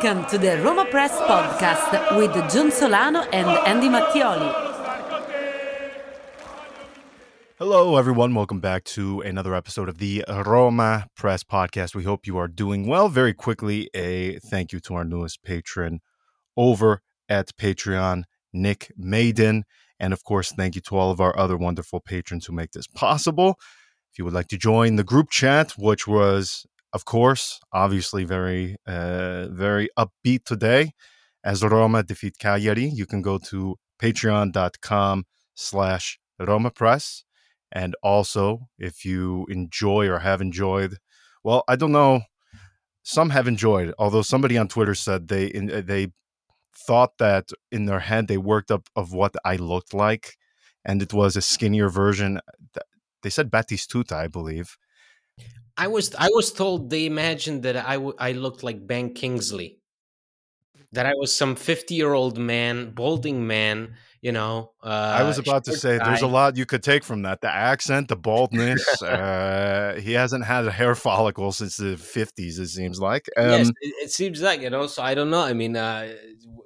Welcome to the Roma Press podcast with John Solano and Andy Mattioli. Hello, everyone. Welcome back to another episode of the Roma Press podcast. We hope you are doing well. Very quickly, a thank you to our newest patron over at Patreon, Nick Maiden. And of course, thank you to all of our other wonderful patrons who make this possible. If you would like to join the group chat, which was of course, obviously very, uh, very upbeat today. As Roma defeat Cagliari, you can go to patreon.com slash Roma Press. And also, if you enjoy or have enjoyed, well, I don't know, some have enjoyed, although somebody on Twitter said they in, they thought that in their head they worked up of what I looked like, and it was a skinnier version. They said Batistuta, I believe. I was I was told they imagined that I, w- I looked like Ben Kingsley, that I was some fifty year old man, balding man. You know, uh, I was about to say guy. there's a lot you could take from that. The accent, the baldness. uh, he hasn't had a hair follicle since the fifties. It seems like. Um, yes, it, it, seems like you know. So I don't know. I mean, uh,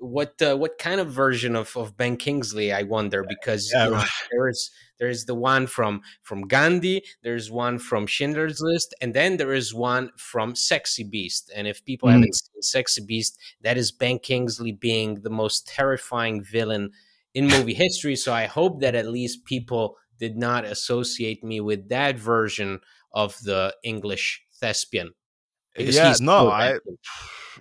what uh, what kind of version of, of Ben Kingsley? I wonder because yeah, you know, there is there's the one from from Gandhi, there's one from Schindler's List, and then there is one from Sexy Beast. And if people mm. haven't seen Sexy Beast, that is Ben Kingsley being the most terrifying villain in movie history. So I hope that at least people did not associate me with that version of the English thespian. Yeah, no, I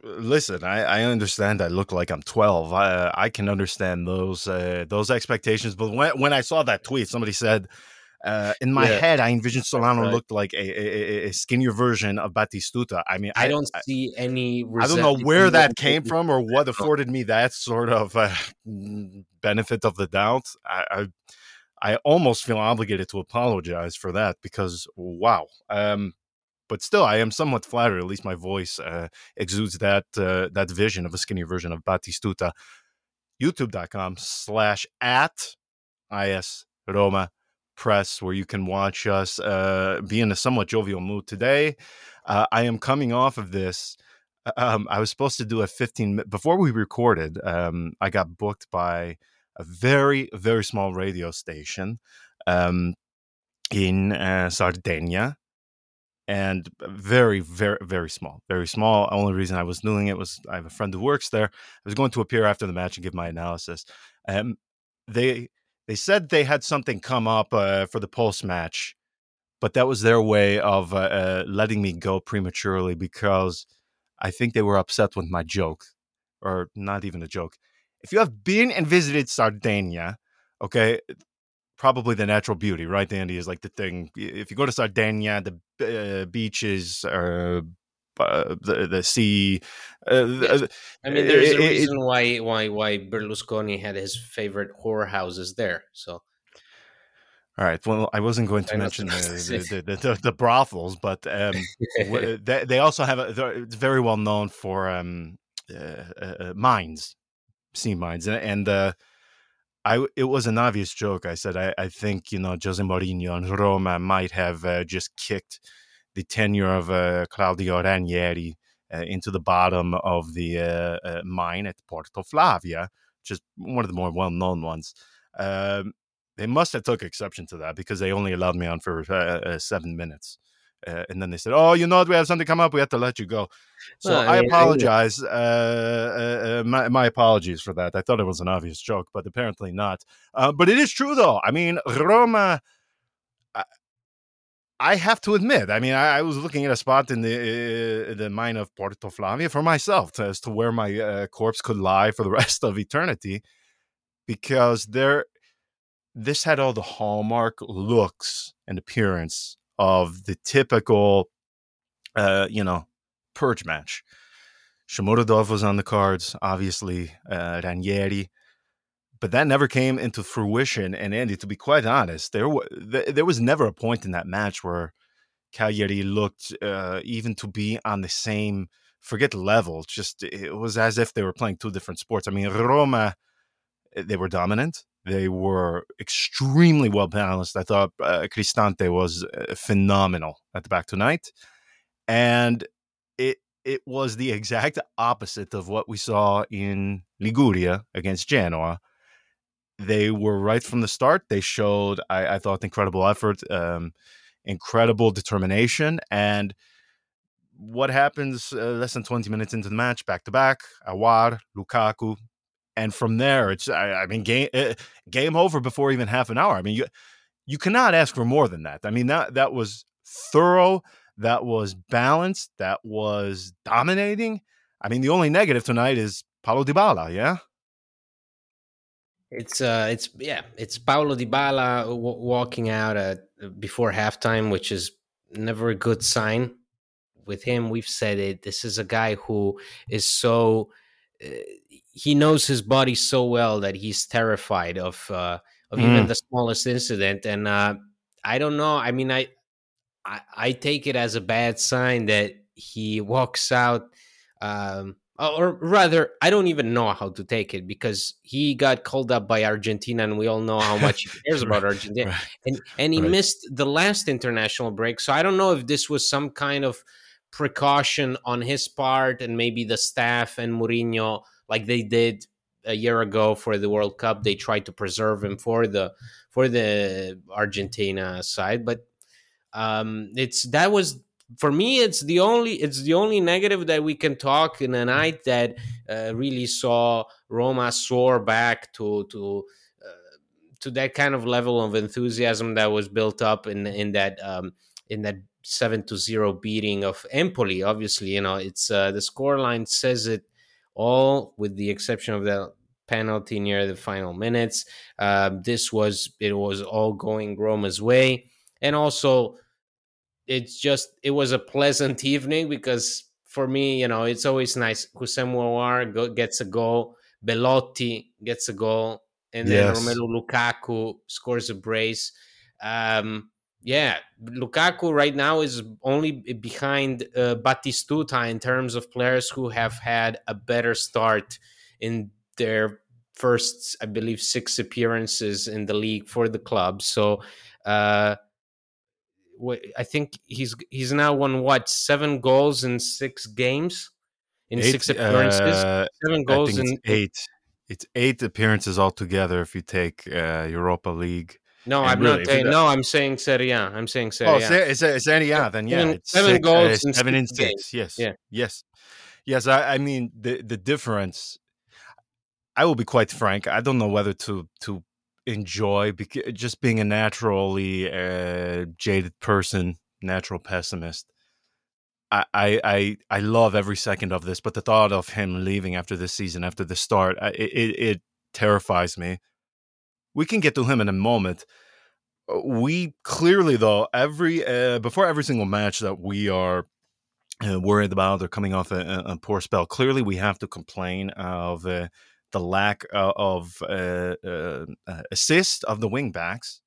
listen. I, I understand. I look like I'm 12. I I can understand those uh, those expectations. But when when I saw that tweet, somebody said. Uh, in my yeah, head, I envisioned Solano right. looked like a, a, a, skinnier version of Batistuta. I mean, I, I don't see any. I don't know where that came from or what afforded me that sort of uh, benefit of the doubt. I, I, I almost feel obligated to apologize for that because wow. Um, but still, I am somewhat flattered. At least my voice uh, exudes that uh, that vision of a skinnier version of Batistuta. YouTube.com slash at is Roma Press, where you can watch us uh, be in a somewhat jovial mood today. Uh, I am coming off of this. Uh, um, I was supposed to do a 15 before we recorded. Um, I got booked by a very very small radio station um, in uh, Sardinia and very, very, very small, very small. Only reason I was doing it was I have a friend who works there. I was going to appear after the match and give my analysis. Um, they they said they had something come up uh, for the Pulse match, but that was their way of uh, uh, letting me go prematurely because I think they were upset with my joke, or not even a joke. If you have been and visited Sardinia, okay, probably the natural beauty, right? Andy is like the thing. If you go to Sardinia, the uh, beaches, uh, uh, the the sea. Uh. I mean, there's it, a reason it, why why why Berlusconi had his favorite whorehouses there. So. All right. Well, I wasn't going to mention the, the, the, the, brothels, but um, they, they also have a, it's very well known for um, uh, uh, mines, sea mines, and, and I it was an obvious joke. I said I, I think you know Jose Mourinho and Roma might have uh, just kicked the tenure of uh, Claudio Ranieri uh, into the bottom of the uh, uh, mine at Porto Flavia, which is one of the more well-known ones. Um, they must have took exception to that because they only allowed me on for uh, seven minutes. Uh, and then they said, "Oh, you know what? We have something come up. We have to let you go." So well, I, I, apologize. Uh, uh, uh, my, my, apologies for that. I thought it was an obvious joke, but apparently not. Uh, but it is true, though. I mean, Roma. I, have to admit. I mean, I, I, was looking at a spot in the uh, the mine of Porto Flavia for myself as to where my corpse could lie for the rest of eternity, because there, this had all the hallmark looks and appearance of the typical, uh, you know, purge match. Shomurodov was on the cards, obviously, uh, Ranieri, but that never came into fruition. And Andy, to be quite honest, there w- th- there was never a point in that match where Cagliari looked uh, even to be on the same forget level. Just it was as if they were playing two different sports. I mean, Roma, eh, they were dominant. They were extremely well balanced. I thought uh, Cristante was uh, phenomenal at the back tonight, and it it was the exact opposite of what we saw in Liguria against Genoa. They were right from the start. They showed, I, I thought, incredible effort, um, incredible determination, and what happens uh, less than 20 minutes into the match, back to back, Aouar, Lukaku, and from there, it's I, I mean game uh, game over before even half an hour. I mean you you cannot ask for more than that. I mean that that was thorough, that was balanced, that was dominating. I mean the only negative tonight is Paulo Dybala, yeah. It's uh, it's yeah, it's Paulo Dybala w- walking out at, before halftime, which is never a good sign. With him, we've said it. This is a guy who is so uh, he knows his body so well that he's terrified of uh, of mm. even the smallest incident. And uh, I don't know. I mean, I, I, I take it as a bad sign that he walks out. Um, or rather, I don't even know how to take it because he got called up by Argentina, and we all know how much he cares about Argentina. Right. And and he right. missed the last international break, so I don't know if this was some kind of precaution on his part, and maybe the staff and Mourinho like they did a year ago for the World Cup. They tried to preserve him for the for the Argentina side, but um, it's that was for me. It's the only it's the only negative that we can talk in a night that uh, really saw Roma soar back to to. Uh, to that kind of level of enthusiasm that was built up in in that um, in that seven to zero beating of Empoli. Obviously, you know it's uh, the scoreline says it all with the exception of the penalty near the final minutes. Uh, this was it was all going Roma's way, and also it's just it was a pleasant evening because for me, you know, it's always nice. Houssem Aouar gets a goal, Belotti gets a goal, and then yes. Romelu Lukaku scores a brace. Um, yeah, Lukaku right now is only behind uh, Batistuta in terms of players who have had a better start in their first, I believe, six appearances in the league for the club. So, uh, I think he's he's now won what seven goals in six games in eight, six appearances. Uh, seven goals in eight. It's eight appearances altogether if you take uh, Europa League no, and I'm really, not saying. No, I'm saying Serie A. I'm saying Serie A. Oh, it's, it's Serie A. Then yeah, seven, seven six, goals, uh, seven and six. Yes, yeah, yes, yes. I, I mean the the difference. I will be quite frank. I don't know whether to to enjoy because just being a naturally uh, jaded person, natural pessimist. I, I I love every second of this, but the thought of him leaving after this season, after the start, it, it, it terrifies me we can get to him in a moment. Uh, we clearly, though, every uh, before every single match that we are uh, worried about, they're coming off a, a, poor spell. Clearly, we have to complain of uh, the lack of uh, uh, assist of the wing backs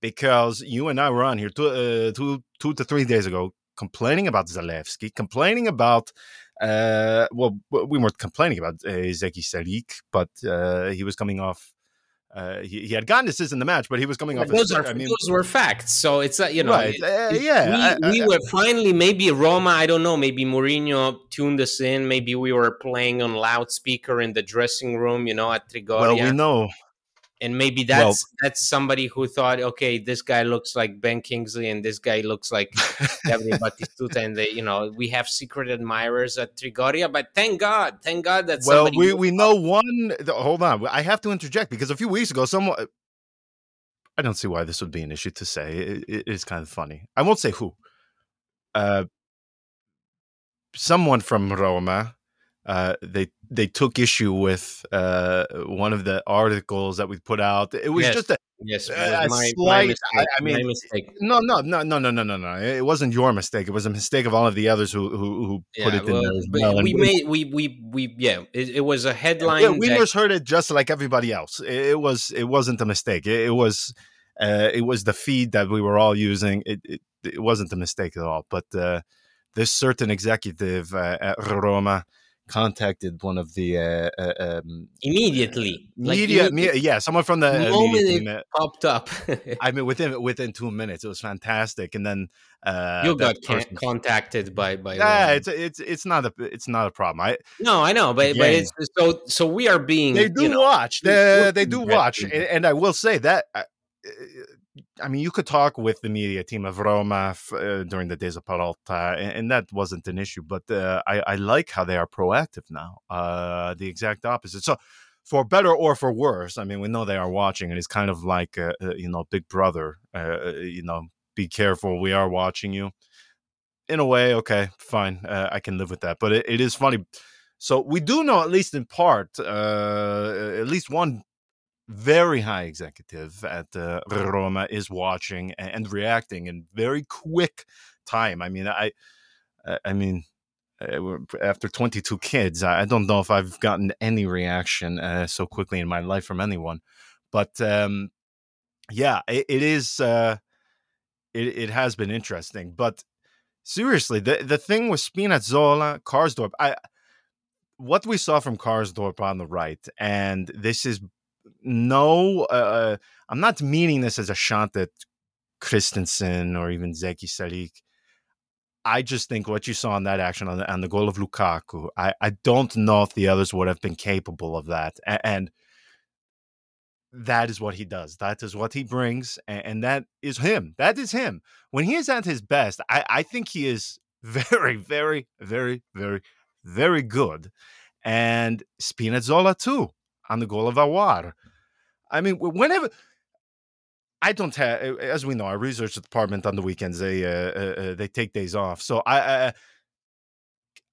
because you and I were on here two, two, two to three days ago complaining about Zalewski, complaining about well, we weren't complaining about uh, Zeki Celik, but he was coming off uh, he, he, had gotten assists in the match, but he was coming off. Those are I mean, those were facts. So it's uh, you know, right. uh, yeah. We, I, we were finally maybe Roma. I don't know. Maybe Mourinho tuned us in. Maybe we were playing on loudspeaker in the dressing room. You know, at Trigoria. Well, we know and maybe that's well, that's somebody who thought, okay, this guy looks like Ben Kingsley, and this guy looks like Gabriel Batistuta, and they, you know, we have secret admirers at Trigoria. But thank God, thank God that well, we we know one. Hold on, I have to interject because a few weeks ago, someone. I don't see why this would be an issue to say. it, it is kind of funny. I won't say who. Uh, someone from Roma uh, they they took issue with uh, one of the articles that we put out. It was yes. just a, yes, a my, slight. My mistake, I, I mean, no, no, no, no, no, no, no, no. It wasn't your mistake. It was a mistake of all of the others who who, who yeah, put it well, in there as well. We made we we we yeah. It, it was a headline. Yeah, we that, just heard it just like everybody else. It, it was it wasn't a mistake. It, it was. Uh, it was the feed that we were all using. It, it, it wasn't a mistake at all. But uh, this certain executive uh, at Roma contacted one of the uh, uh, um, immediately media, like media, yeah, someone from the, the moment it popped up. I mean, within within two minutes, it was fantastic, and then uh, you got person, contacted by by. Yeah, it's it's it's not a it's not a problem. I no, I know, but again, but it's so so we are being. They do you know, watch. They, they do watch, and, and, I will say that. Uh, I mean, you could talk with the media team of Roma uh, during the days of Pallotta, and, and that wasn't an issue. But uh, I, I, like how they are proactive now. Uh, the exact opposite. So, for better or for worse, I mean, we know they are watching, and it's kind of like a, a, you know, Big Brother. Uh, you know, be careful, we are watching you. In a way, okay, fine, uh, I can live with that. But it, it is funny. So we do know, at least in part, uh, at least one very high executive at uh, Roma is watching and reacting in very quick time. I mean, I, I mean, uh, after 22 kids, I don't know if I've gotten any reaction uh, so quickly in my life from anyone. But um, yeah, it, it is. Uh, it, it has been interesting, but seriously, the the thing with Spinazzola, Karsdorp, I what we saw from Karsdorp on the right, and this is no, uh, I'm not meaning this as a shot at Kristensen or even Zeki Saric. I just think what you saw in that action on the, on the goal of Lukaku, I, I don't know if the others would have been capable of that. And, and that is what he does. That is what he brings. And, and, that is him. That is him. When he is at his best, I, I think he is very, very, very, very, very good. And Spinazzola too on the goal of Aouar. I mean, whenever I don't have, as we know, our research department on the weekends they uh, uh, uh, they take days off, so I,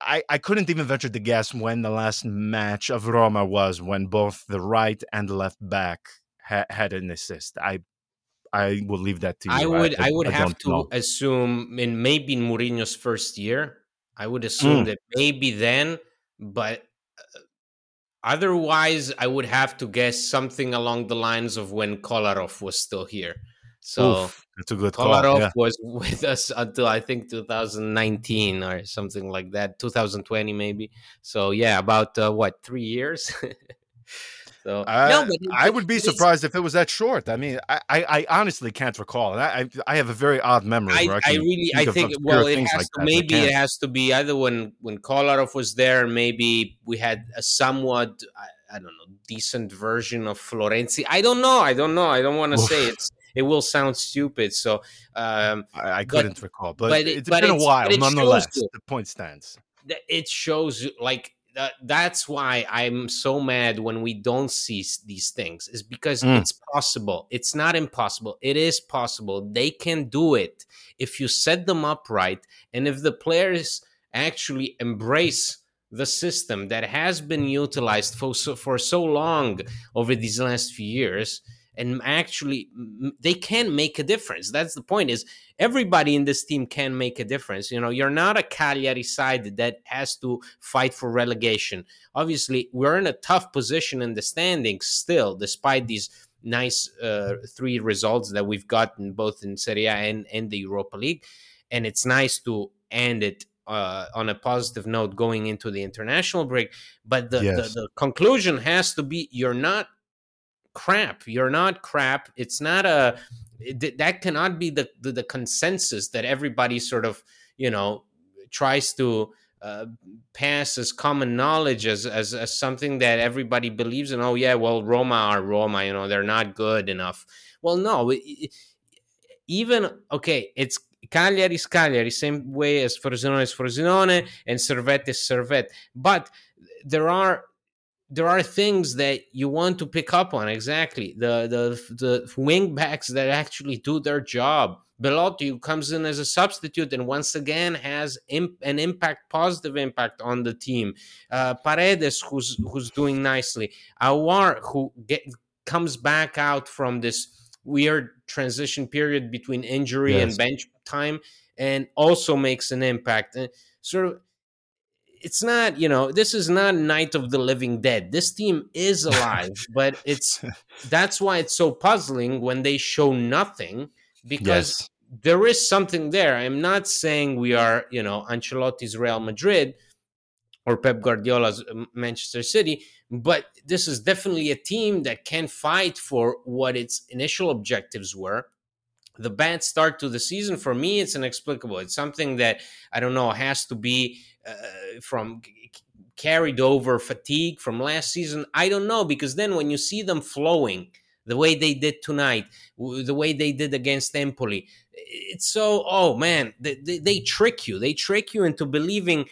I I couldn't even venture to guess when the last match of Roma was when both the right and left back ha- had an assist. I I will leave that to you. I would I, I would I have to know. assume in maybe in Mourinho's first year, I would assume mm. that maybe then, but Otherwise, I would have to guess something along the lines of when Kolarov was still here. So Oof, that's a good Kolarov call. Yeah. was with us until I think 2019 or something like that, 2020 maybe. So yeah, about uh, what three years. So uh, no, but I would be surprised if it was that short. I mean, I, I, I honestly can't recall. I, I have a very odd memory. I, I, I really, I think, well, it has like to, maybe it has to be either when when Kolarov was there, maybe we had a somewhat, I, I don't know, decent version of Florenzi. I don't know. I don't know. I don't want to say it's it will sound stupid. So um, I, I couldn't but, recall, but, but it, has been a while. Nonetheless, the point stands. It shows like that, that's why I'm so mad when we don't see these things is because mm. it's possible. It's not impossible. It is possible. They can do it if you set them up right and if the players actually embrace the system that has been utilized for so, for so long over these last few years and actually they can make a difference that's the point is everybody in this team can make a difference you know you're not a cagliari side that has to fight for relegation obviously we're in a tough position in the standings still despite these nice uh, three results that we've gotten both in serie a and, and the europa league and it's nice to end it uh, on a positive note going into the international break. But the, yes. the, the, conclusion has to be you're not crap. You're not crap. It's not a that cannot be the, the, the consensus that everybody sort of you know tries to uh, pass as common knowledge as, as as something that everybody believes in. Oh yeah, well Roma are Roma. You know they're not good enough. Well, no. even okay, it's Cagliari is Cagliari, same way as Frosinone is Frosinone, and Servette is Servette. But there are there are things that you want to pick up on exactly the the the wing backs that actually do their job Belotti comes in as a substitute and once again has imp- an impact, positive impact on the team. Uh, Paredes, who's who's doing nicely. Aouar, who get, comes back out from this weird transition period between injury yes. and bench time, and also makes an impact. And sort of it's not you know this is not night of the living dead this team is alive but it's that's why it's so puzzling when they show nothing because yes. there is something there i'm not saying we are you know ancelotti's real madrid or Pep Guardiola's uh, Manchester City, but this is definitely a team that can fight for what its initial objectives were. The bad start to the season for me, it's inexplicable. It's something that I don't know has to be uh, from carried over fatigue from last season. I don't know because then when you see them flowing the way they did tonight, the way they did against Empoli, it's so oh man, they, they, they trick you. They trick you into believing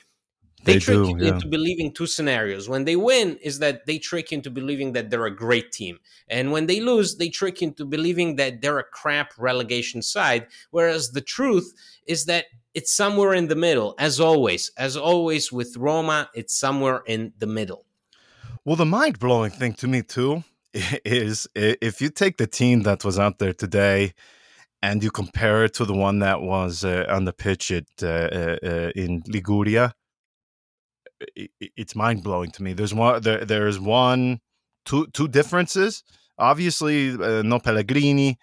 they, they trick do, you yeah. into believing two scenarios. When they win, is that they trick you into believing that they're a great team, and when they lose, they trick you into believing that they're a crap relegation side. Whereas the truth is that it's somewhere in the middle, as always. As always with Roma, it's somewhere in the middle. Well, the mind blowing thing to me too is if you take the team that was out there today and you compare it to the one that was uh, on the pitch at uh, uh, uh in Liguria it's mind blowing to me. There's one there. There's one two two differences. Obviously, uh, no Pellegrini.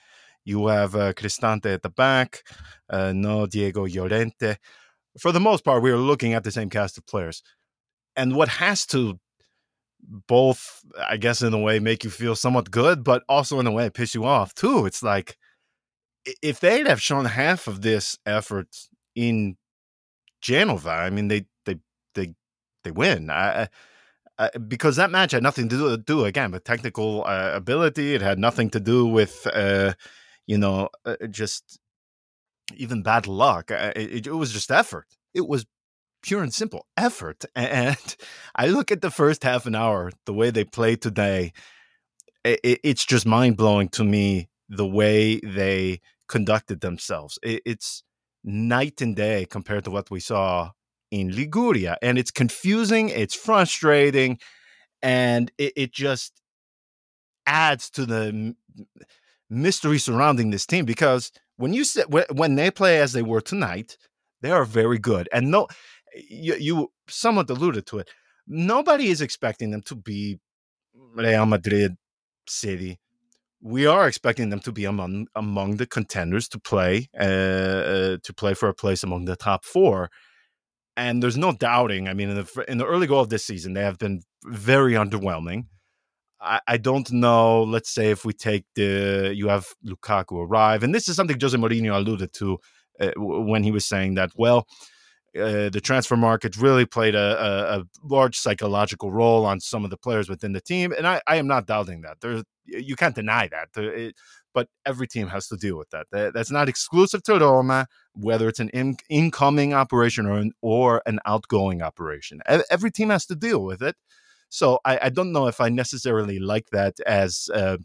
You have uh, Cristante at the back. Uh, no Diego Llorente. For the most part, we are looking at the same cast of players, and what has to both, I guess, in a way, make you feel somewhat good, but also in a way piss you off too. It's like if they'd have shown half of this effort in Genova, I mean, they they win. I, because that match had nothing to do, do again with technical uh, ability. It had nothing to do with, uh, you know, uh, just even bad luck. Uh, it, it, was just effort. It was pure and simple effort. And I look at the first half an hour, the way they played today. It, it's just mind blowing to me the way they conducted themselves. it's night and day compared to what we saw in Liguria. And it's confusing, it's frustrating, and it, it just adds to the mystery surrounding this team because when you sit, when they play as they were tonight, they are very good. And no, you, you somewhat alluded to it. Nobody is expecting them to be Real Madrid City. We are expecting them to be among among the contenders to play uh, to play for a place among the top four and there's no doubting. I mean, in the in the early goal of this season, they have been very underwhelming. I, I don't know. Let's say if we take the you have Lukaku arrive, and this is something Jose Mourinho alluded to uh, when he was saying that. Well, uh, the transfer market really played a, a, a, large psychological role on some of the players within the team, and I, I am not doubting that. There's you can't deny that. It, but every team has to deal with that. that that's not exclusive to Roma, whether it's an in, incoming operation or an, or an outgoing operation. Every team has to deal with it. So I, I don't know if I necessarily like that as uh,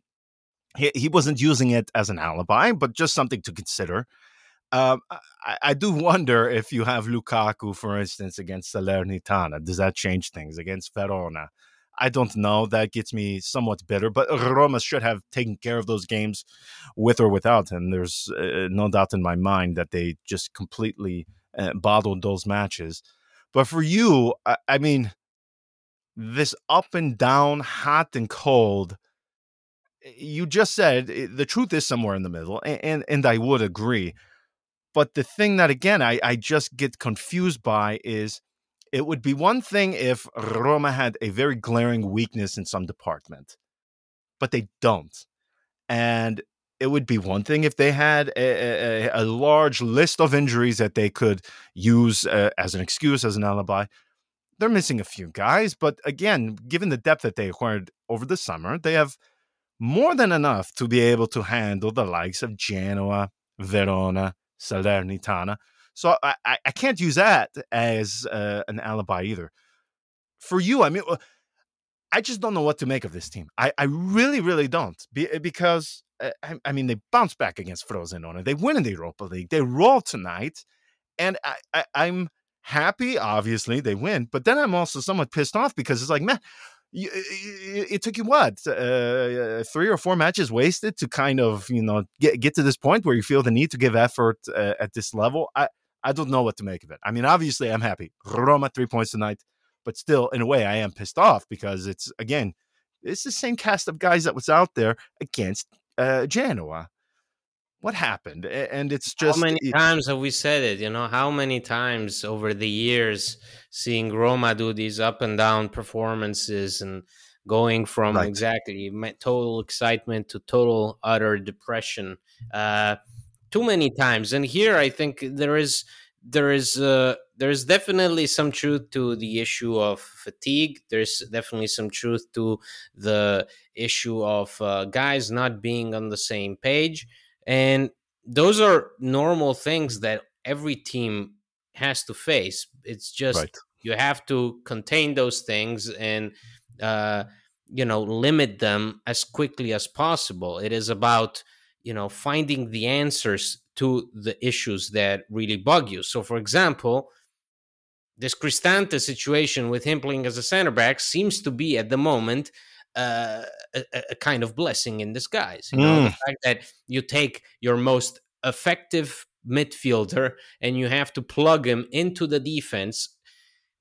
he, he wasn't using it as an alibi, but just something to consider. Um, I, I, do wonder if you have Lukaku, for instance, against Salernitana, does that change things against Verona? I don't know. That gets me somewhat bitter, but Roma should have taken care of those games with or without him. There's uh, no doubt in my mind that they just completely uh, bottled those matches. But for you, I, I mean, this up and down, hot and cold, you just said eh, the truth is somewhere in the middle, and, and, and I would agree. But the thing that, again, I, I just get confused by is it would be one thing if Roma had a very glaring weakness in some department, but they don't. And it would be one thing if they had a, a, a large list of injuries that they could use uh, as an excuse, as an alibi. They're missing a few guys, but again, given the depth that they acquired over the summer, they have more than enough to be able to handle the likes of Genoa, Verona, Salernitana. So I, I can't use that as uh, an alibi either. For you, I mean, uh, I just don't know what to make of this team. I, I really, really don't. Be, uh, because, uh, I, I, mean, they bounce back against Frosinone. They win in the Europa League. They roll tonight. And I, I, I'm happy, obviously, they win. But then I'm also somewhat pissed off because it's like, man, it took you what uh, three or four matches wasted to kind of you know get get to this point where you feel the need to give effort uh, at this level. I I don't know what to make of it. I mean, obviously, I'm happy. Roma three points tonight, but still, in a way, I am pissed off because it's again, it's the same cast of guys that was out there against uh, Genoa. what happened? And it's just how many it, times have we said it? You know, how many times over the years seeing Roma do these up and down performances and going from right. exactly total excitement to total utter depression uh, too many times. And here, I think there is there is uh, there's definitely some truth to the issue of fatigue. There's definitely some truth to the issue of uh, guys not being on the same page, and those are normal things that every team has to face. It's just right. you have to contain those things and uh, you know limit them as quickly as possible. It is about you know finding the answers to the issues that really bug you. So, for example, this Cristante situation with him playing as a center back seems to be at the moment uh, a, a, kind of blessing in disguise. You know, mm. the fact that you take your most effective midfielder and you have to plug him into the defense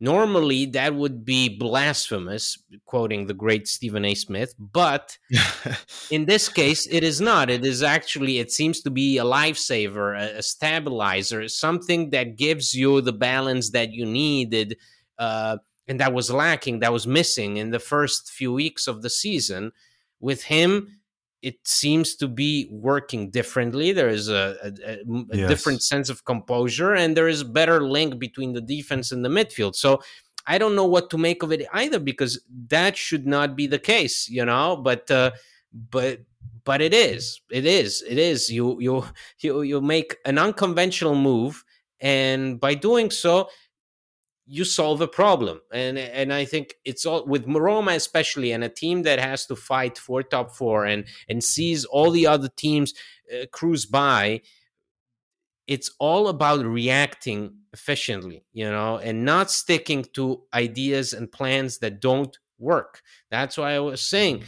Normally, that would be blasphemous, quoting the great Stephen A. Smith. But in this case, it is not. It is actually, it seems to be a lifesaver, a, a stabilizer, something that gives you the balance that you needed. Uh, and that was lacking, that was missing in the first few weeks of the season. With him, it seems to be working differently. There is a, a, a yes. different sense of composure, and there is a better link between the defense and the midfield. So I don't know what to make of it either, because that should not be the case, you know. But uh, but but it is, it is, it is. You you you you make an unconventional move, and by doing so, you solve a problem. And and i think it's all with roma especially and a team that has to fight for top four and and sees all the other teams uh, cruise by it's all about reacting efficiently you know and not sticking to ideas and plans that don't work. That's why i was saying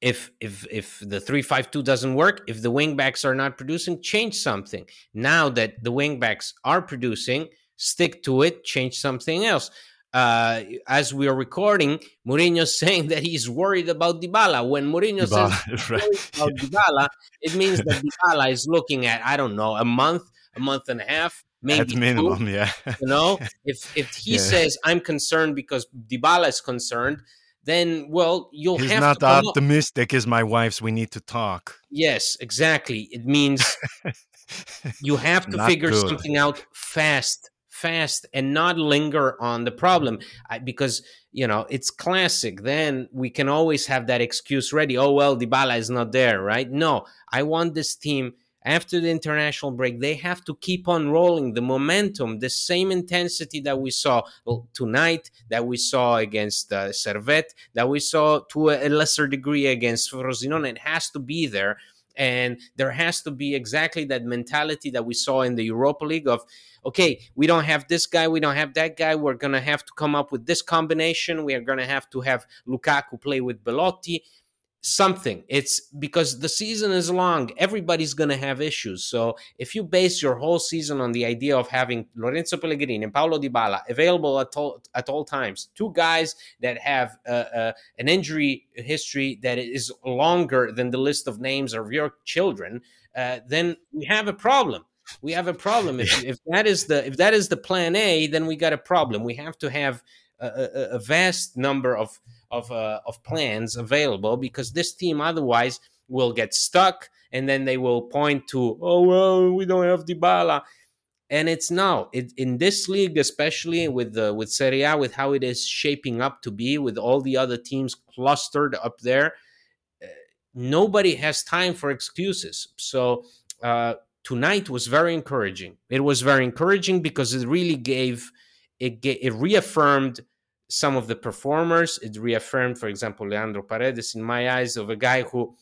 if if if the 352 doesn't work if the wingbacks are not producing change something. Now that the wingbacks are producing stick to it, change something else. Uh, as we are recording, Mourinho's saying that he's worried about Dybala. When Mourinho Dybala, says right. about Dybala, it means that Dybala is looking at I don't know a month, a month and a half, maybe At minimum, two, yeah. you know, if if he yeah. says I'm concerned because Dybala is concerned, then well you'll He's have not to optimistic as my wife's we need to talk yes exactly it means you have to figure good. something out fast fast and not linger on the problem. I, because you know it's classic. Then we can always have that excuse ready. Oh well Dybala is not there right? No i want this team after the international break they have to keep on rolling. The momentum the same intensity that we saw tonight that we saw against uh, servette that we saw to a lesser degree against frosinone it has to be there and there has to be exactly that mentality that we saw in the europa league of okay, we don't have this guy, we don't have that guy. We're gonna have to come up with this combination. We are gonna have to have Lukaku play with Belotti. Something. It's because the season is long. Everybody's gonna have issues. So if you base your whole season on the idea of having Lorenzo Pellegrini and Paulo Dybala available at all at all times, two guys that have uh, uh, an injury history that is longer than the list of names of your children, uh, then we have a problem we have a problem. If, if that is the if that is the plan A, then we got a problem. We have to have a, a, a vast number of of uh, of plans available because this team otherwise will get stuck, and then they will point to, oh well, we don't have Dybala. And it's now it, in this league, especially with the with Serie A, with how it is shaping up to be, with all the other teams clustered up there, uh, nobody has time for excuses. So uh, tonight was very encouraging. It was very encouraging because it really gave it it reaffirmed some of the performers. It reaffirmed, for example, Leandro Paredes in my eyes of a guy who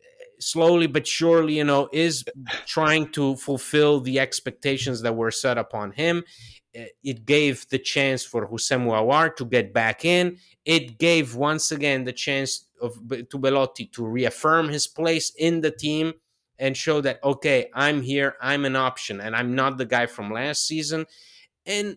eh, slowly but surely, you know, is trying to fulfill the expectations that were set upon him. Eh, it gave the chance for Houssem Aouar to get back in. It gave once again the chance of to Belotti to reaffirm his place in the team and show that okay i'm here i'm an option and i'm not the guy from last season and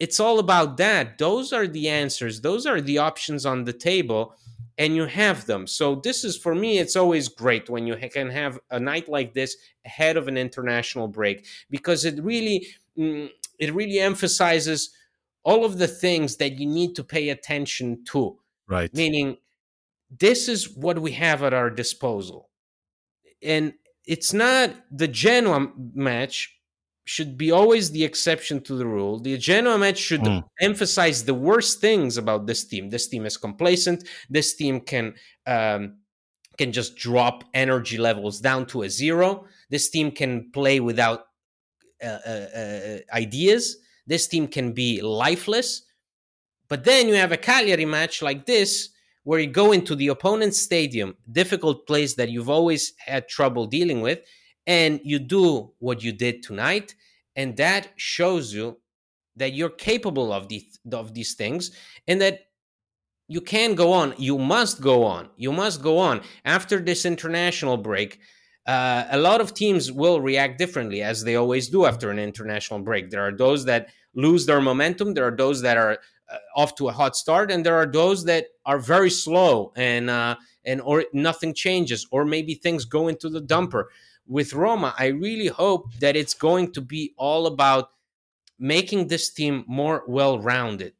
it's all about that those are the answers those are the options on the table and you have them. So this is for me, it's always great when you can have a night like this ahead of an international break because it really mm, it really emphasizes all of the things that you need to pay attention to. Right. Meaning, this is what we have at our disposal, and it's not the Genoa match should be always the exception to the rule. The Genoa match should mm. emphasize the worst things about this team. This team is complacent. This team can um, can just drop energy levels down to a zero. This team can play without uh, uh, uh, ideas. This team can be lifeless. But then you have a Cagliari match like this, where you go into the opponent's stadium, difficult place that you've always had trouble dealing with, and you do what you did tonight and that shows you that you're capable of these of these things and that you can go on. You must go on. You must go on. After this international break uh, a lot of teams will react differently as they always do after an international break. There are those that lose their momentum. There are those that are uh, off to a hot start and there are those that are very slow and uh, and or nothing changes or maybe things go into the dumper with Roma, I really hope that it's going to be all about making this team more well rounded.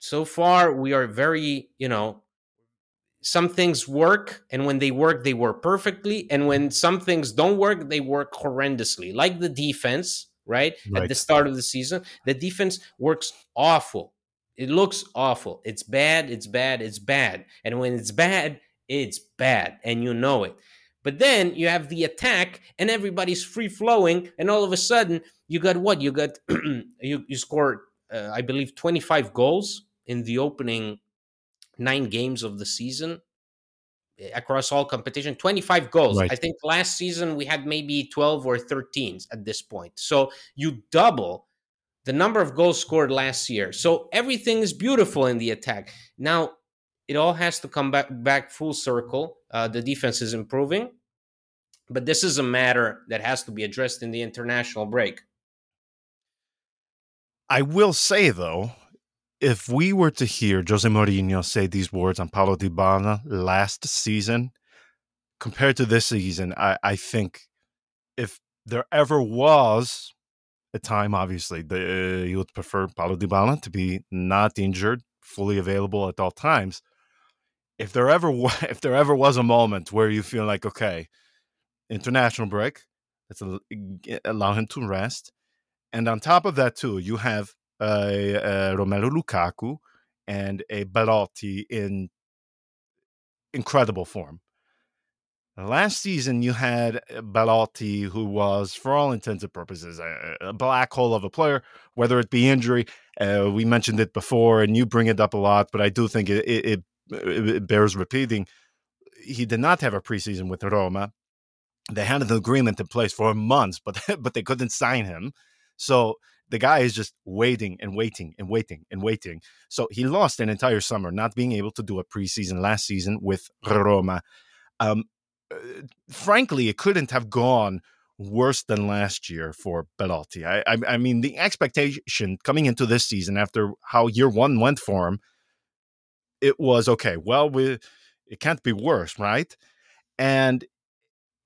So far, we are very, you know, some things work, and when they work, they work perfectly. And when some things don't work, they work horrendously, like the defense, right? right? At the start of the season, the defense works awful. It looks awful. It's bad, it's bad, it's bad. And when it's bad, it's bad, and you know it. But then you have the attack and everybody's free flowing, and all of a sudden you got what? You got you you scored, uh, I believe, 25 goals in the opening nine games of the season eh, across all competition 25 goals right. i think last season we had maybe 12 or 13 at this point so you double the number of goals scored last year so everything is beautiful in the attack now it all has to come back back full circle. Uh, the defense is improving, but this is a matter that has to be addressed in the international break. I will say though, if we were to hear Jose Mourinho say these words on Paulo Dybala last season, compared to this season, I, I think if there ever was a time, obviously, the, uh, you would prefer Paulo Dybala to be not injured, fully available at all times if there ever if there ever was a moment where you feel like okay, international break, let's allow him to rest, and on top of that too, you have Romelu Lukaku and a Belotti in incredible form. Last season, you had Belotti, who was, for all intents and purposes, a, a black hole of a player, whether it be injury. Uh, we mentioned it before, and you bring it up a lot, but I do think it, it, it it bears repeating. He did not have a preseason with Roma. They had an agreement in place for months, but but they couldn't sign him. So the guy is just waiting and waiting and waiting and waiting. So he lost an entire summer not being able to do a preseason last season with Roma. Um, uh, frankly, it couldn't have gone worse than last year for Belotti. I, I, I mean, the expectation coming into this season after how year one went for him it was okay. Well, we it can't be worse, right? And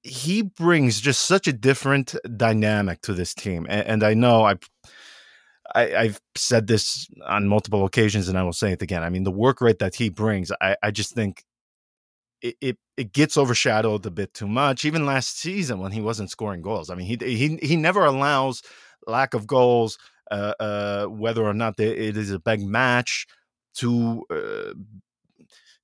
he brings just such a different dynamic to this team. And, and I know I, I have said this on multiple occasions, and I will say it again. I mean, the work rate that he brings, I, I just think it, it, it gets overshadowed a bit too much. Even last season when he wasn't scoring goals, I mean, he he he never allows lack of goals, uh, uh, whether or not it is a big match to uh,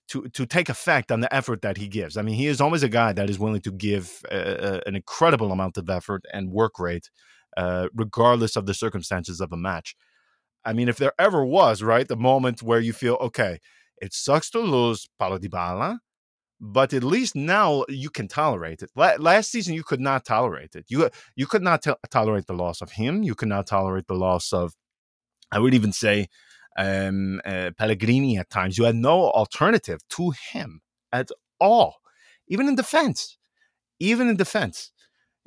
to to take effect on the effort that he gives. I mean, he is always a guy that is willing to give uh, an incredible amount of effort and work rate, uh, regardless of the circumstances of a match. I mean, if there ever was right the moment where you feel okay, it sucks to lose Paulo Dybala, but at least now you can tolerate it. last season, you could not tolerate it. You you could not t- tolerate the loss of him. You could not tolerate the loss of, I would even say, um, uh, Pellegrini at times. You had no alternative to him at all, even in defense. Even in defense,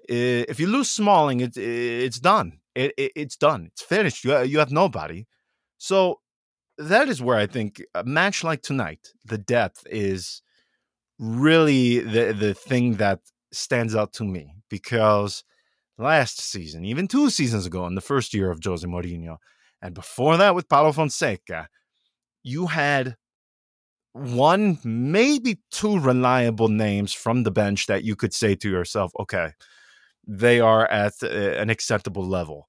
uh, if you lose Smalling, it, it's done. It, it, it's done. It's finished. You you have nobody. So that is where I think a match like tonight, the depth is really the the thing that stands out to me because last season, even two seasons ago, in the first year of Jose Mourinho, and before that with Paulo Fonseca, you had one, maybe two reliable names from the bench that you could say to yourself, okay, they are at uh, an acceptable level.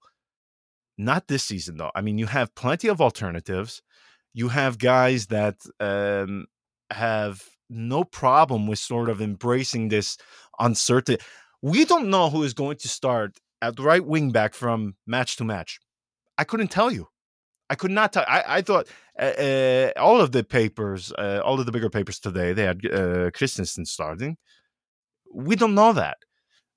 Not this season, though. I mean, you have plenty of alternatives. You have guys that um, have no problem with sort of embracing this uncertainty. We don't know who is going to start at the right wing back from match to match. I couldn't tell you. I could not tell. I, I thought uh, uh, all of the papers, uh, all of the bigger papers today, they had uh, Kristensen starting. We don't know that.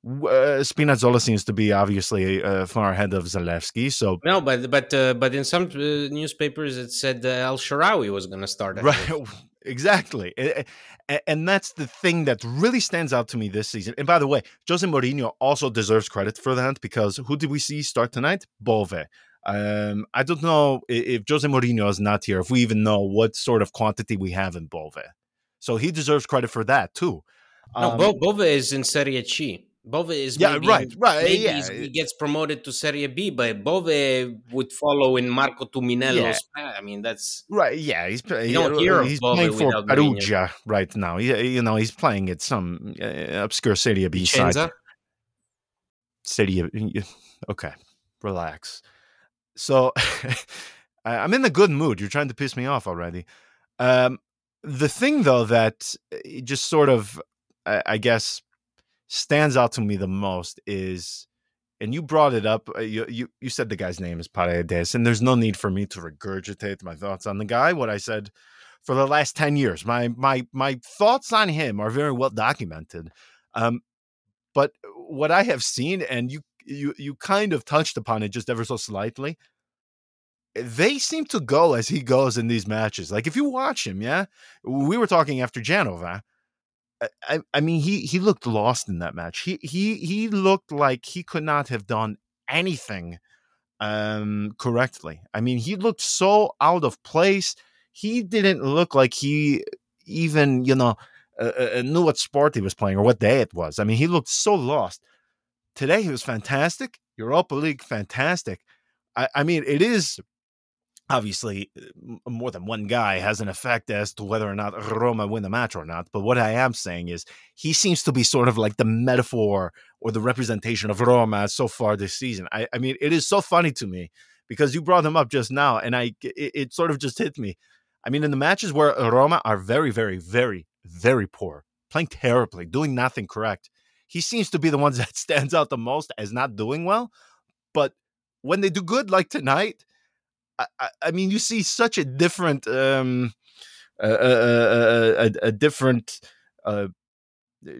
Uh, Spinazzola seems to be obviously uh, far ahead of Zalewski. So no, but but uh, but in some uh, newspapers it said uh, El Shaarawy was going to start. Right, exactly, and that's the thing that really stands out to me this season. And by the way, Jose Mourinho also deserves credit for that because who did we see start tonight? Bove. Um, I don't know if Jose Mourinho is not here, if we even know what sort of quantity we have in Bove. So he deserves credit for that too. Um, no, Bove is in Serie C. Bove is yeah, maybe, right, right. Maybe yeah. he gets promoted to Serie B, but Bove would follow in Marco Tumminello's yeah. I mean, that's right. Yeah, he's you don't hear he's Bove playing for Perugia right now. He, you know, he's playing at some uh, obscure Serie B Vicenza? side. Serie, okay, relax. So I'm in a good mood. You're trying to piss me off already. Um, the thing though that uh, just sort of, I, I guess stands out to me the most is and you brought it up uh, you, you you said the guy's name is Paredes and there's no need for me to regurgitate my thoughts on the guy what I said for the last 10 years my my my thoughts on him are very well documented um but what I have seen and you you you kind of touched upon it just ever so slightly they seem to go as he goes in these matches like if you watch him yeah we were talking after Genova I, I mean he he looked lost in that match. He he he looked like he could not have done anything um correctly. I mean he looked so out of place. He didn't look like he even, you know, uh, uh, knew what sport he was playing or what day it was. I mean he looked so lost. Today he was fantastic. Europa League fantastic. I, I mean it is obviously more than one guy has an effect as to whether or not Roma win the match or not. But what I am saying is he seems to be sort of like the metaphor or the representation of Roma so far this season. I, I mean, it is so funny to me because you brought him up just now, and I it, it sort of just hit me. I mean, in the matches where Roma are very, very, very, very poor, playing terribly, doing nothing correct, he seems to be the ones that stands out the most as not doing well. But when they do good, like tonight, I, I mean, you see such a different, um, a, a, a, a different, uh,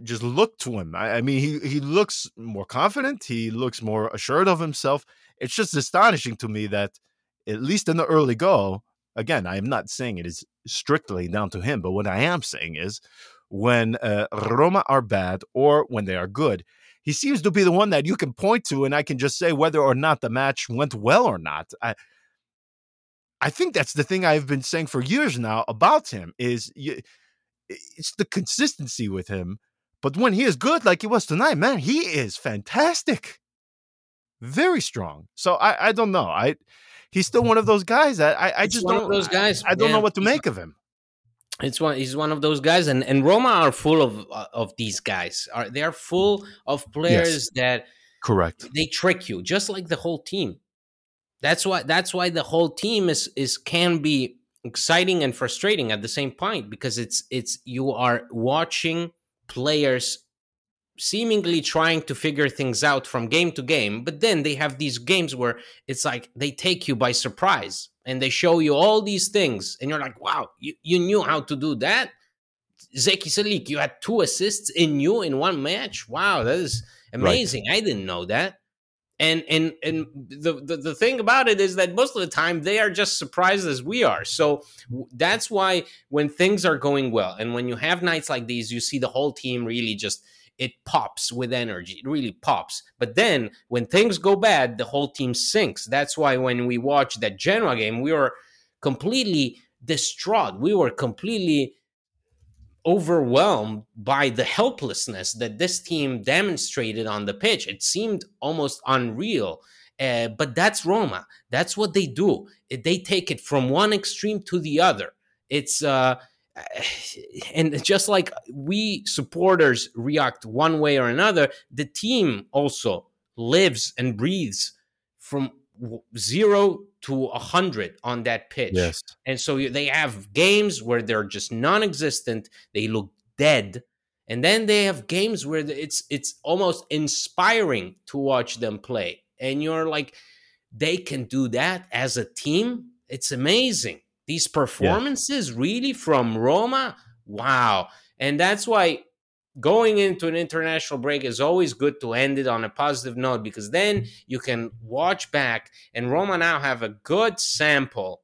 just look to him. I, I, mean, he he looks more confident. He looks more assured of himself. It's just astonishing to me that, at least in the early go, again, I am not saying it is strictly down to him, but what I am saying is, when uh, Roma are bad or when they are good, he seems to be the one that you can point to, and I can just say whether or not the match went well or not. I, I think that's the thing I've been saying for years now about him is you, it's the consistency with him. But when he is good, like he was tonight, man, he is fantastic, very strong. So I, I don't know. I he's still one of those guys that I, I just don't. those guys. I, I don't yeah. know what to make of him. It's one. He's one of those guys, and and Roma are full of uh, of these guys. Are they are full of players yes. that correct? They trick you, just like the whole team. That's why that's why the whole team is is can be exciting and frustrating at the same point because it's it's you are watching players seemingly trying to figure things out from game to game but then they have these games where it's like they take you by surprise and they show you all these things and you're like wow you, you knew how to do that? Zeki Celik you had two assists in you in one match? Wow that is amazing. Right. I didn't know that. And and and the, the, the thing about it is that most of the time they are just surprised as we are. So that's why when things are going well and when you have nights like these you see the whole team really just it pops with energy it really pops but then when things go bad the whole team sinks that's why when we watched that genoa game we were completely distraught we were completely overwhelmed by the helplessness that this team demonstrated on the pitch. It seemed almost unreal. Uh, but that's Roma. That's what they do. They take it from one extreme to the other. It's uh, and just like we supporters react one way or another, the team also lives and breathes from zero to a hundred on that pitch. Yes. And so they have games where they're just non-existent. They look dead. And then they have games where it's it's almost inspiring to watch them play. And you're like, they can do that as a team. It's amazing. These performances yeah. really from Roma, wow. And that's why going into an international break is always good to end it on a positive note because then you can watch back and Roma now have a good sample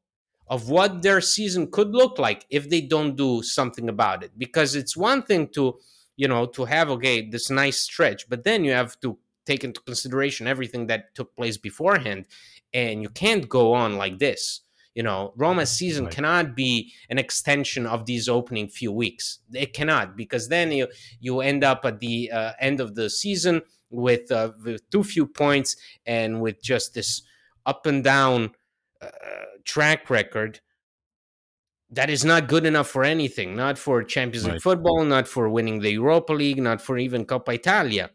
of what their season could look like if they don't do something about it because it's one thing to you know to have okay this nice stretch but then you have to take into consideration everything that took place beforehand and you can't go on like this you know, Roma's season right. cannot be an extension of these opening few weeks. It cannot because then you you end up at the uh, end of the season with, uh, with too few points and with just this up and down uh, track record that is not good enough for anything, not for Champions League right. football, not for winning the Europa League, not for even Coppa Italia.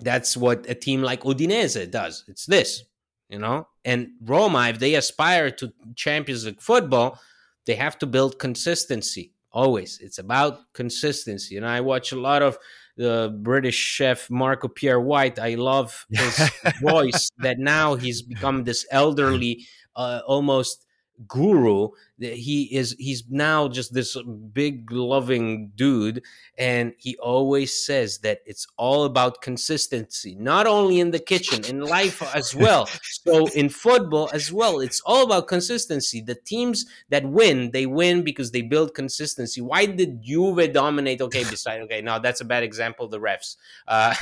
That's what a team like Udinese does. It's this you know. And Roma, if they aspire to Champions League football, they have to build consistency. Always, it's about consistency. And I watch a lot of the British chef Marco Pierre White. I love his voice. That now he's become this elderly, uh, almost guru he is he's now just this big loving dude and he always says that it's all about consistency not only in the kitchen in life as well so in football as well it's all about consistency. The teams that win they win because they build consistency. Why did juve dominate? Okay beside okay now that's a bad example the refs. Uh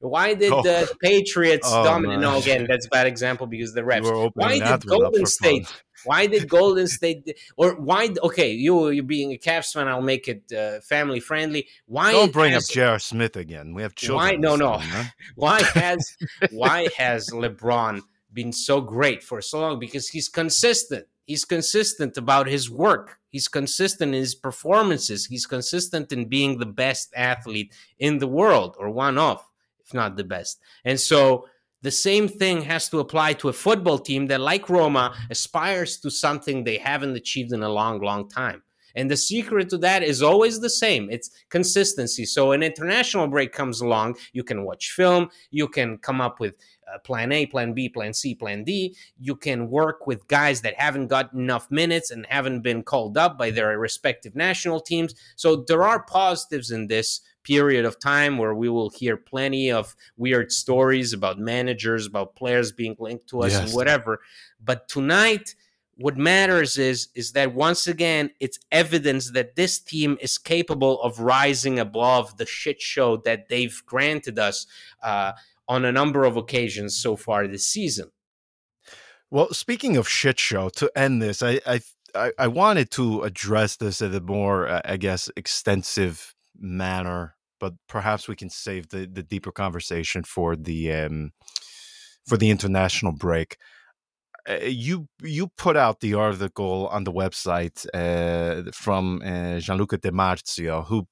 why did oh. the Patriots oh, dominate? No, again, that's a bad example because the refs. Why did Golden State? Why did Golden State or why? Okay, you you being a Cavs fan, I'll make it uh, family friendly. Why don't bring has, up J.R. Smith again? We have children. Why? No, no. huh? why has why has LeBron been so great for so long? Because he's consistent. He's consistent about his work. He's consistent in his performances. He's consistent in being the best athlete in the world or one of, if not the best. And so the same thing has to apply to a football team that, like Roma, aspires to something they haven't achieved in a long, long time. And the secret to that is always the same it's consistency. So, an international break comes along, you can watch film, you can come up with uh, plan A, plan B, plan C, plan D. You can work with guys that haven't got enough minutes and haven't been called up by their respective national teams. So, there are positives in this period of time where we will hear plenty of weird stories about managers, about players being linked to us yes. and whatever. But tonight, what matters is is that once again it's evidence that this team is capable of rising above the shit show that they've granted us uh, on a number of occasions so far this season. Well, speaking of shit show, to end this, I I I wanted to address this in a more, uh, I guess, extensive manner, but perhaps we can save the, the deeper conversation for the um, for the international break. Uh, you you put out the article on the website uh, from uh, Gianluca Di Marzio, who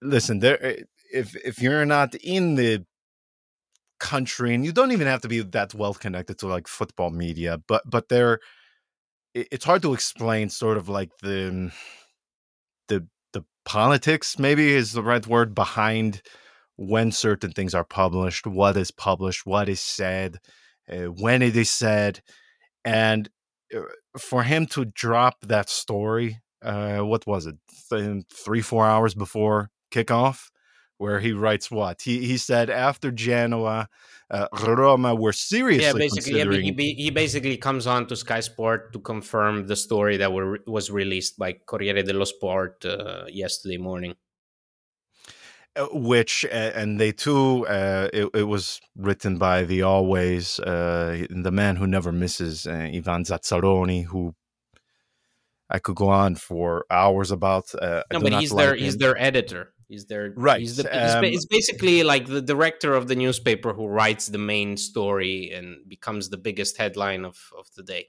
listen there. Uh, if if you're not in the country, and you don't even have to be that well connected to like football media, but but there, it's hard to explain sort of like the the the politics maybe is the right word behind when certain things are published, what is published, what is said, uh, when it is said, and uh, for him to drop that story, uh, what was it, Th- three four hours before kickoff, where he writes what he he said after Genoa, uh, Roma were seriously yeah basically considering... yeah, he, he basically comes on to Sky Sport to confirm the story that were, was released by Corriere dello Sport uh, yesterday morning. Uh, which and they too uh, it, it, was written by the always uh, the man who never misses uh, Ivan Zazzaroni who I could go on for hours about. Uh, no, but he's their he's their editor. He's there right. He's, the, um, it's basically like the director of the newspaper who writes the main story and becomes the biggest headline of of the day.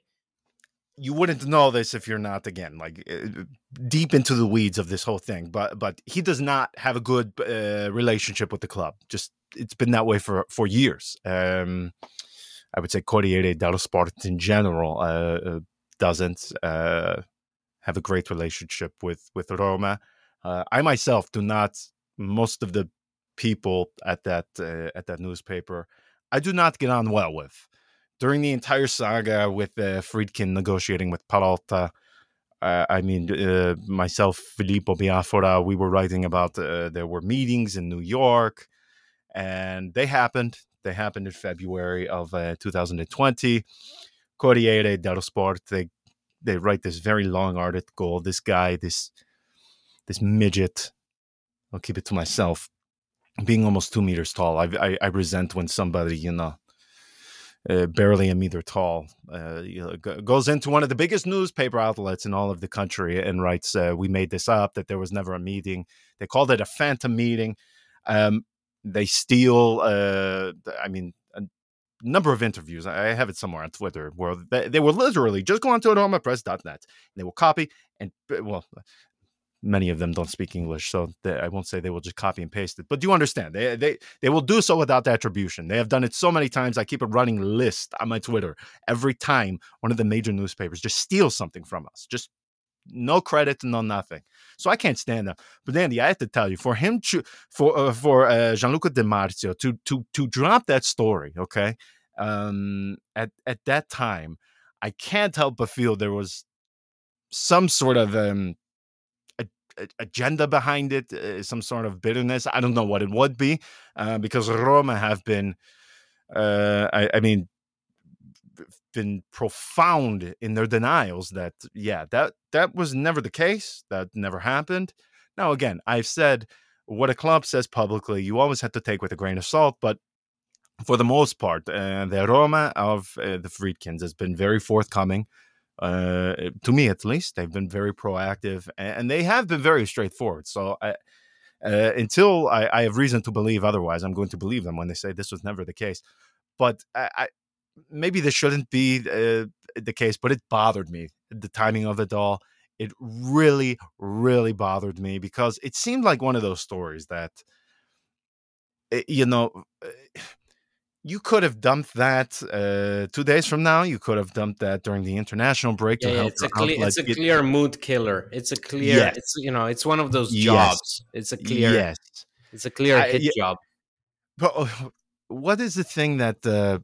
You wouldn't know this if you're not again like uh, deep into the weeds of this whole thing. But but he does not have a good uh, relationship with the club. Just it's been that way for for years. Um, I would say Corriere dello Sport in general uh, uh doesn't uh, have a great relationship with with Roma. Uh, I myself do not. Most of the people at that uh, at that newspaper, I do not get on well with. During the entire saga with uh, Friedkin negotiating with Pallotta, uh, I mean, uh, myself, Filippo Biafora, we were writing about uh, there were meetings in New York, and they happened. They happened in February of 2020. Corriere dello Sport, they they write this very long article. This guy, this this midget, I'll keep it to myself, being almost two meters tall. I I, I resent when somebody you know. Uh, barely a meter tall, uh, you know, g- goes into one of the biggest newspaper outlets in all of the country and writes, uh, "We made this up. That there was never a meeting. They called it a phantom meeting. Um, they steal. Uh, I mean, a number of interviews. I have it somewhere on Twitter where they, they will literally just go onto romapress.net and they will copy and well, many of them don't speak English, so they, I won't say they will just copy and paste it. But do you understand? They they they will do so without attribution. They have done it so many times. I keep a running list on my Twitter every time one of the major newspapers just steals something from us. Just no credit, no nothing. So I can't stand that. But Andy, I have to tell you, for him to for uh, for uh, Gianluca Di Marzio to to to drop that story, okay, um, at at that time, I can't help but feel there was some sort of um, agenda behind it, uh, some sort of bitterness. I don't know what it would be, uh, because Roma have been, uh, I, I mean, been profound in their denials that yeah that that was never the case that never happened now again i've said what a club says publicly you always have to take with a grain of salt but for the most part uh, the Roma of uh, the friedkins has been very forthcoming uh, to me at least they've been very proactive and they have been very straightforward so I, uh, until I, I, have reason to believe otherwise i'm going to believe them when they say this was never the case but I, maybe this shouldn't be uh, the case, but it bothered me. The timing of it all, it really, really bothered me because it seemed like one of those stories that, eh, you know, eh, you could have dumped that uh, two days from now. You could have dumped that during the international break. Yeah, yeah it's, a clear, it's a clear mood killer. It's a clear. Yes. It's you know, it's one of those jobs. Yes. It's a clear. Yes. It's a clear hit yeah, job. But oh, what is the thing that uh,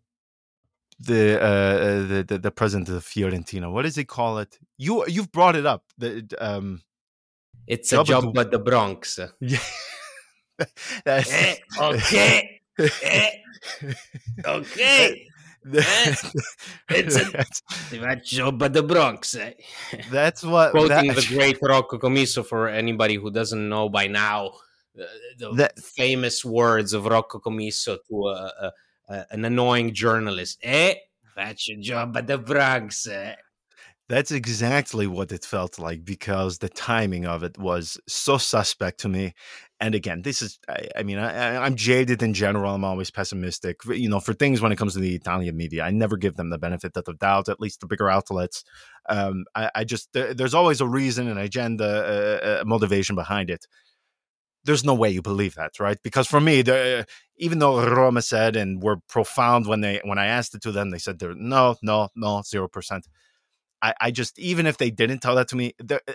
the, uh, uh, the, the the president of Fiorentina. What does he call it? You you've brought it up. The um, it's a job at the Bronx. Yeah. eh, okay. Eh, okay. Eh, it's a job at the Bronx. Eh? That's what quoting that, the great Rocco Commisso for anybody who doesn't know by now. The, the that, famous words of Rocco Commisso to a, a uh, an annoying journalist. Eh? That's your job at the Bronx. Eh? That's exactly what it felt like because the timing of it was so suspect to me. And again, this is, I, I mean, I, am jaded in general. I'm always pessimistic, you know, for things when it comes to the Italian media. I never give them the benefit of the doubt, at least the bigger outlets. Um, I, I, just, there, there's always a reason, an agenda, a, a motivation behind it there's no way you believe that, right? Because for me, the, even though Roma said and were profound when they when I asked it to them, they said they're no, no, no, zero percent. I, I just even if they didn't tell that to me,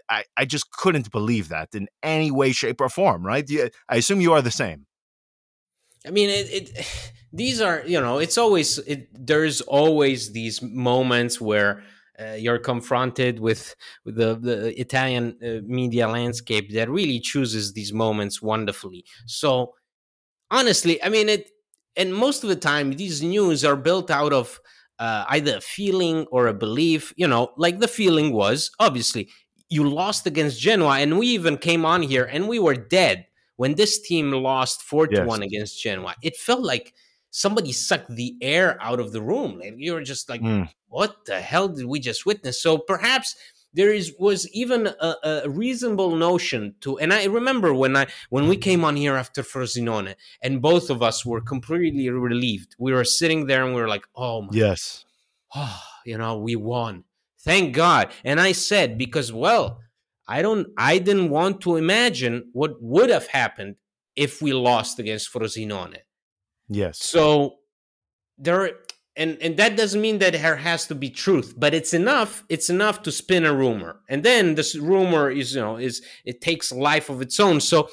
I, I just couldn't believe that in any way, shape, or form, right? I assume you are the same. I mean, it, it these are you know, it's always it, there's always these moments where uh, you're confronted with, with the, the Italian uh, media landscape that really chooses these moments wonderfully. So, honestly, I mean, it, and most of the time, these news are built out of uh, either a feeling or a belief. You know, like the feeling was obviously you lost against Genoa, and we even came on here and we were dead when this team lost 4 to 1 against Genoa. It felt like somebody sucked the air out of the room. Like you were just like, mm. what the hell did we just witness? So perhaps there is was even a, a, reasonable notion to and i remember when i when we came on here after frosinone and both of us were completely relieved. We were sitting there and we were like oh my yes. Oh, you know we won. Thank god. And i said because well i don't i didn't want to imagine what would have happened if we lost against frosinone. Yes. So there and and that doesn't mean that there has to be truth but it's enough it's enough to spin a rumor and then this rumor is you know is it takes life of its own so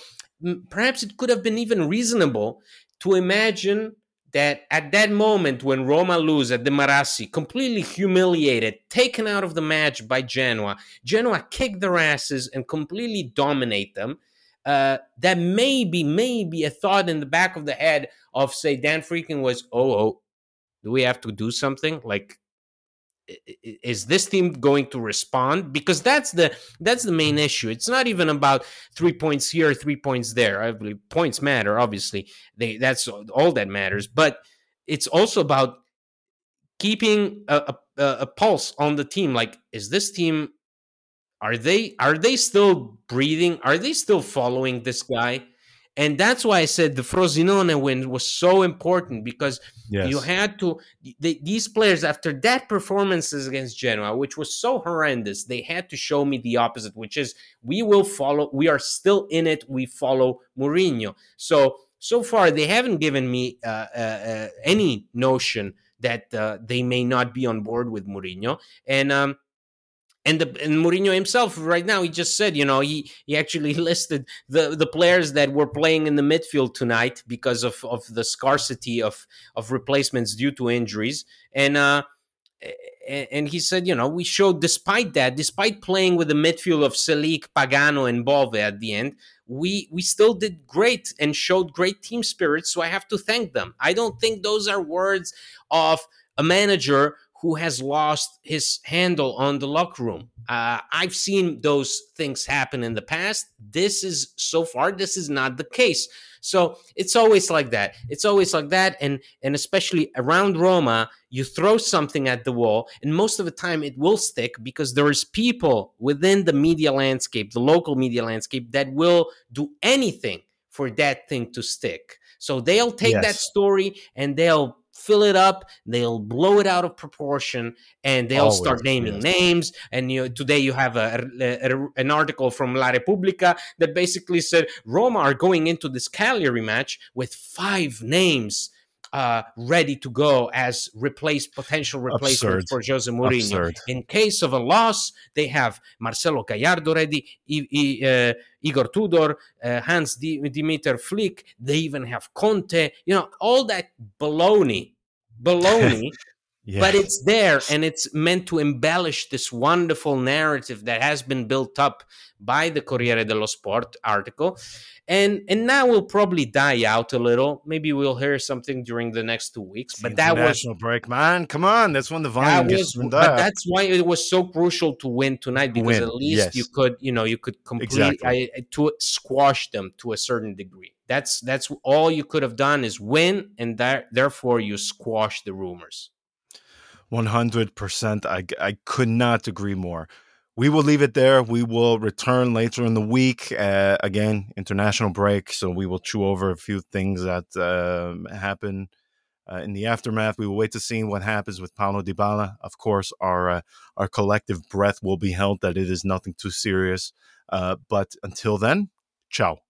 perhaps it could have been even reasonable to imagine that at that moment when Roma lose at the Marassi, completely humiliated, taken out of the match by Genoa, Genoa kick their asses and completely dominate them. Uh, that maybe, maybe a thought in the back of the head of say Dan Friedkin was, oh, oh, do we have to do something? Like is this team going to respond? Because that's the that's the main mm-hmm. issue. It's not even about three points here three points there. I believe points matter obviously. They that's all that matters. But it's also about keeping a, a, a pulse on the team. Like is this team are they are they still breathing? Are they still following this guy and that's why I said the Frosinone win was so important because yes. you had to they, these players after that performances against Genoa, which was so horrendous, they had to show me the opposite, which is we will follow. We are still in it. We follow Mourinho. So so far they haven't given me uh, uh, uh, any notion that uh, they may not be on board with Mourinho, and um, and the and Mourinho himself right now he just said you know he he actually listed the the players that were playing in the midfield tonight because of of the scarcity of of replacements due to injuries and uh and he said, you know, we showed despite that, despite playing with the midfield of Celik, Pagano, and Bove at the end, we we still did great and showed great team spirit. So I have to thank them. I don't think those are words of a manager who has lost his handle on the locker room. Uh, I've seen those things happen in the past. This is so far, this is not the case. So it's always like that. It's always like that, and and especially around Roma, you throw something at the wall, and most of the time it will stick because there is people within the media landscape, the local media landscape, that will do anything for that thing to stick. So they'll take yes. that story and they'll fill it up they'll blow it out of proportion and they'll Always, start naming yes. names and you know, today you have a, a, an article from la repubblica that basically said roma are going into this cagliari match with five names uh, ready to go as replace potential replacement for Jose Mourinho. Absurd. In case of a loss, they have Marcelo Gallardo ready, I, I, uh, Igor Tudor, uh, Hans Dimitar Flick. They even have Conte. You know all that baloney, baloney Yeah. But it's there and it's meant to embellish this wonderful narrative that has been built up by the Corriere dello Sport article. And and now will probably die out a little. Maybe we'll hear something during the next two weeks. but that was break, man. Come on, that's when the volume that was, But that's why it was so crucial to win tonight because win. at least yes. you could, you know, you could complete exactly. I, to squash them to a certain degree. That's that's all you could have done is win, and that therefore you squash the rumors. 100%. I, I could not agree more. We will leave it there. We will return later in the week. Uh, again, international break. So we will chew over a few things that uh, happen uh, in the aftermath. We will wait to see what happens with Paulo Dybala. Of course, our uh, our collective breath will be held that it is nothing too serious. Uh, but until then, ciao.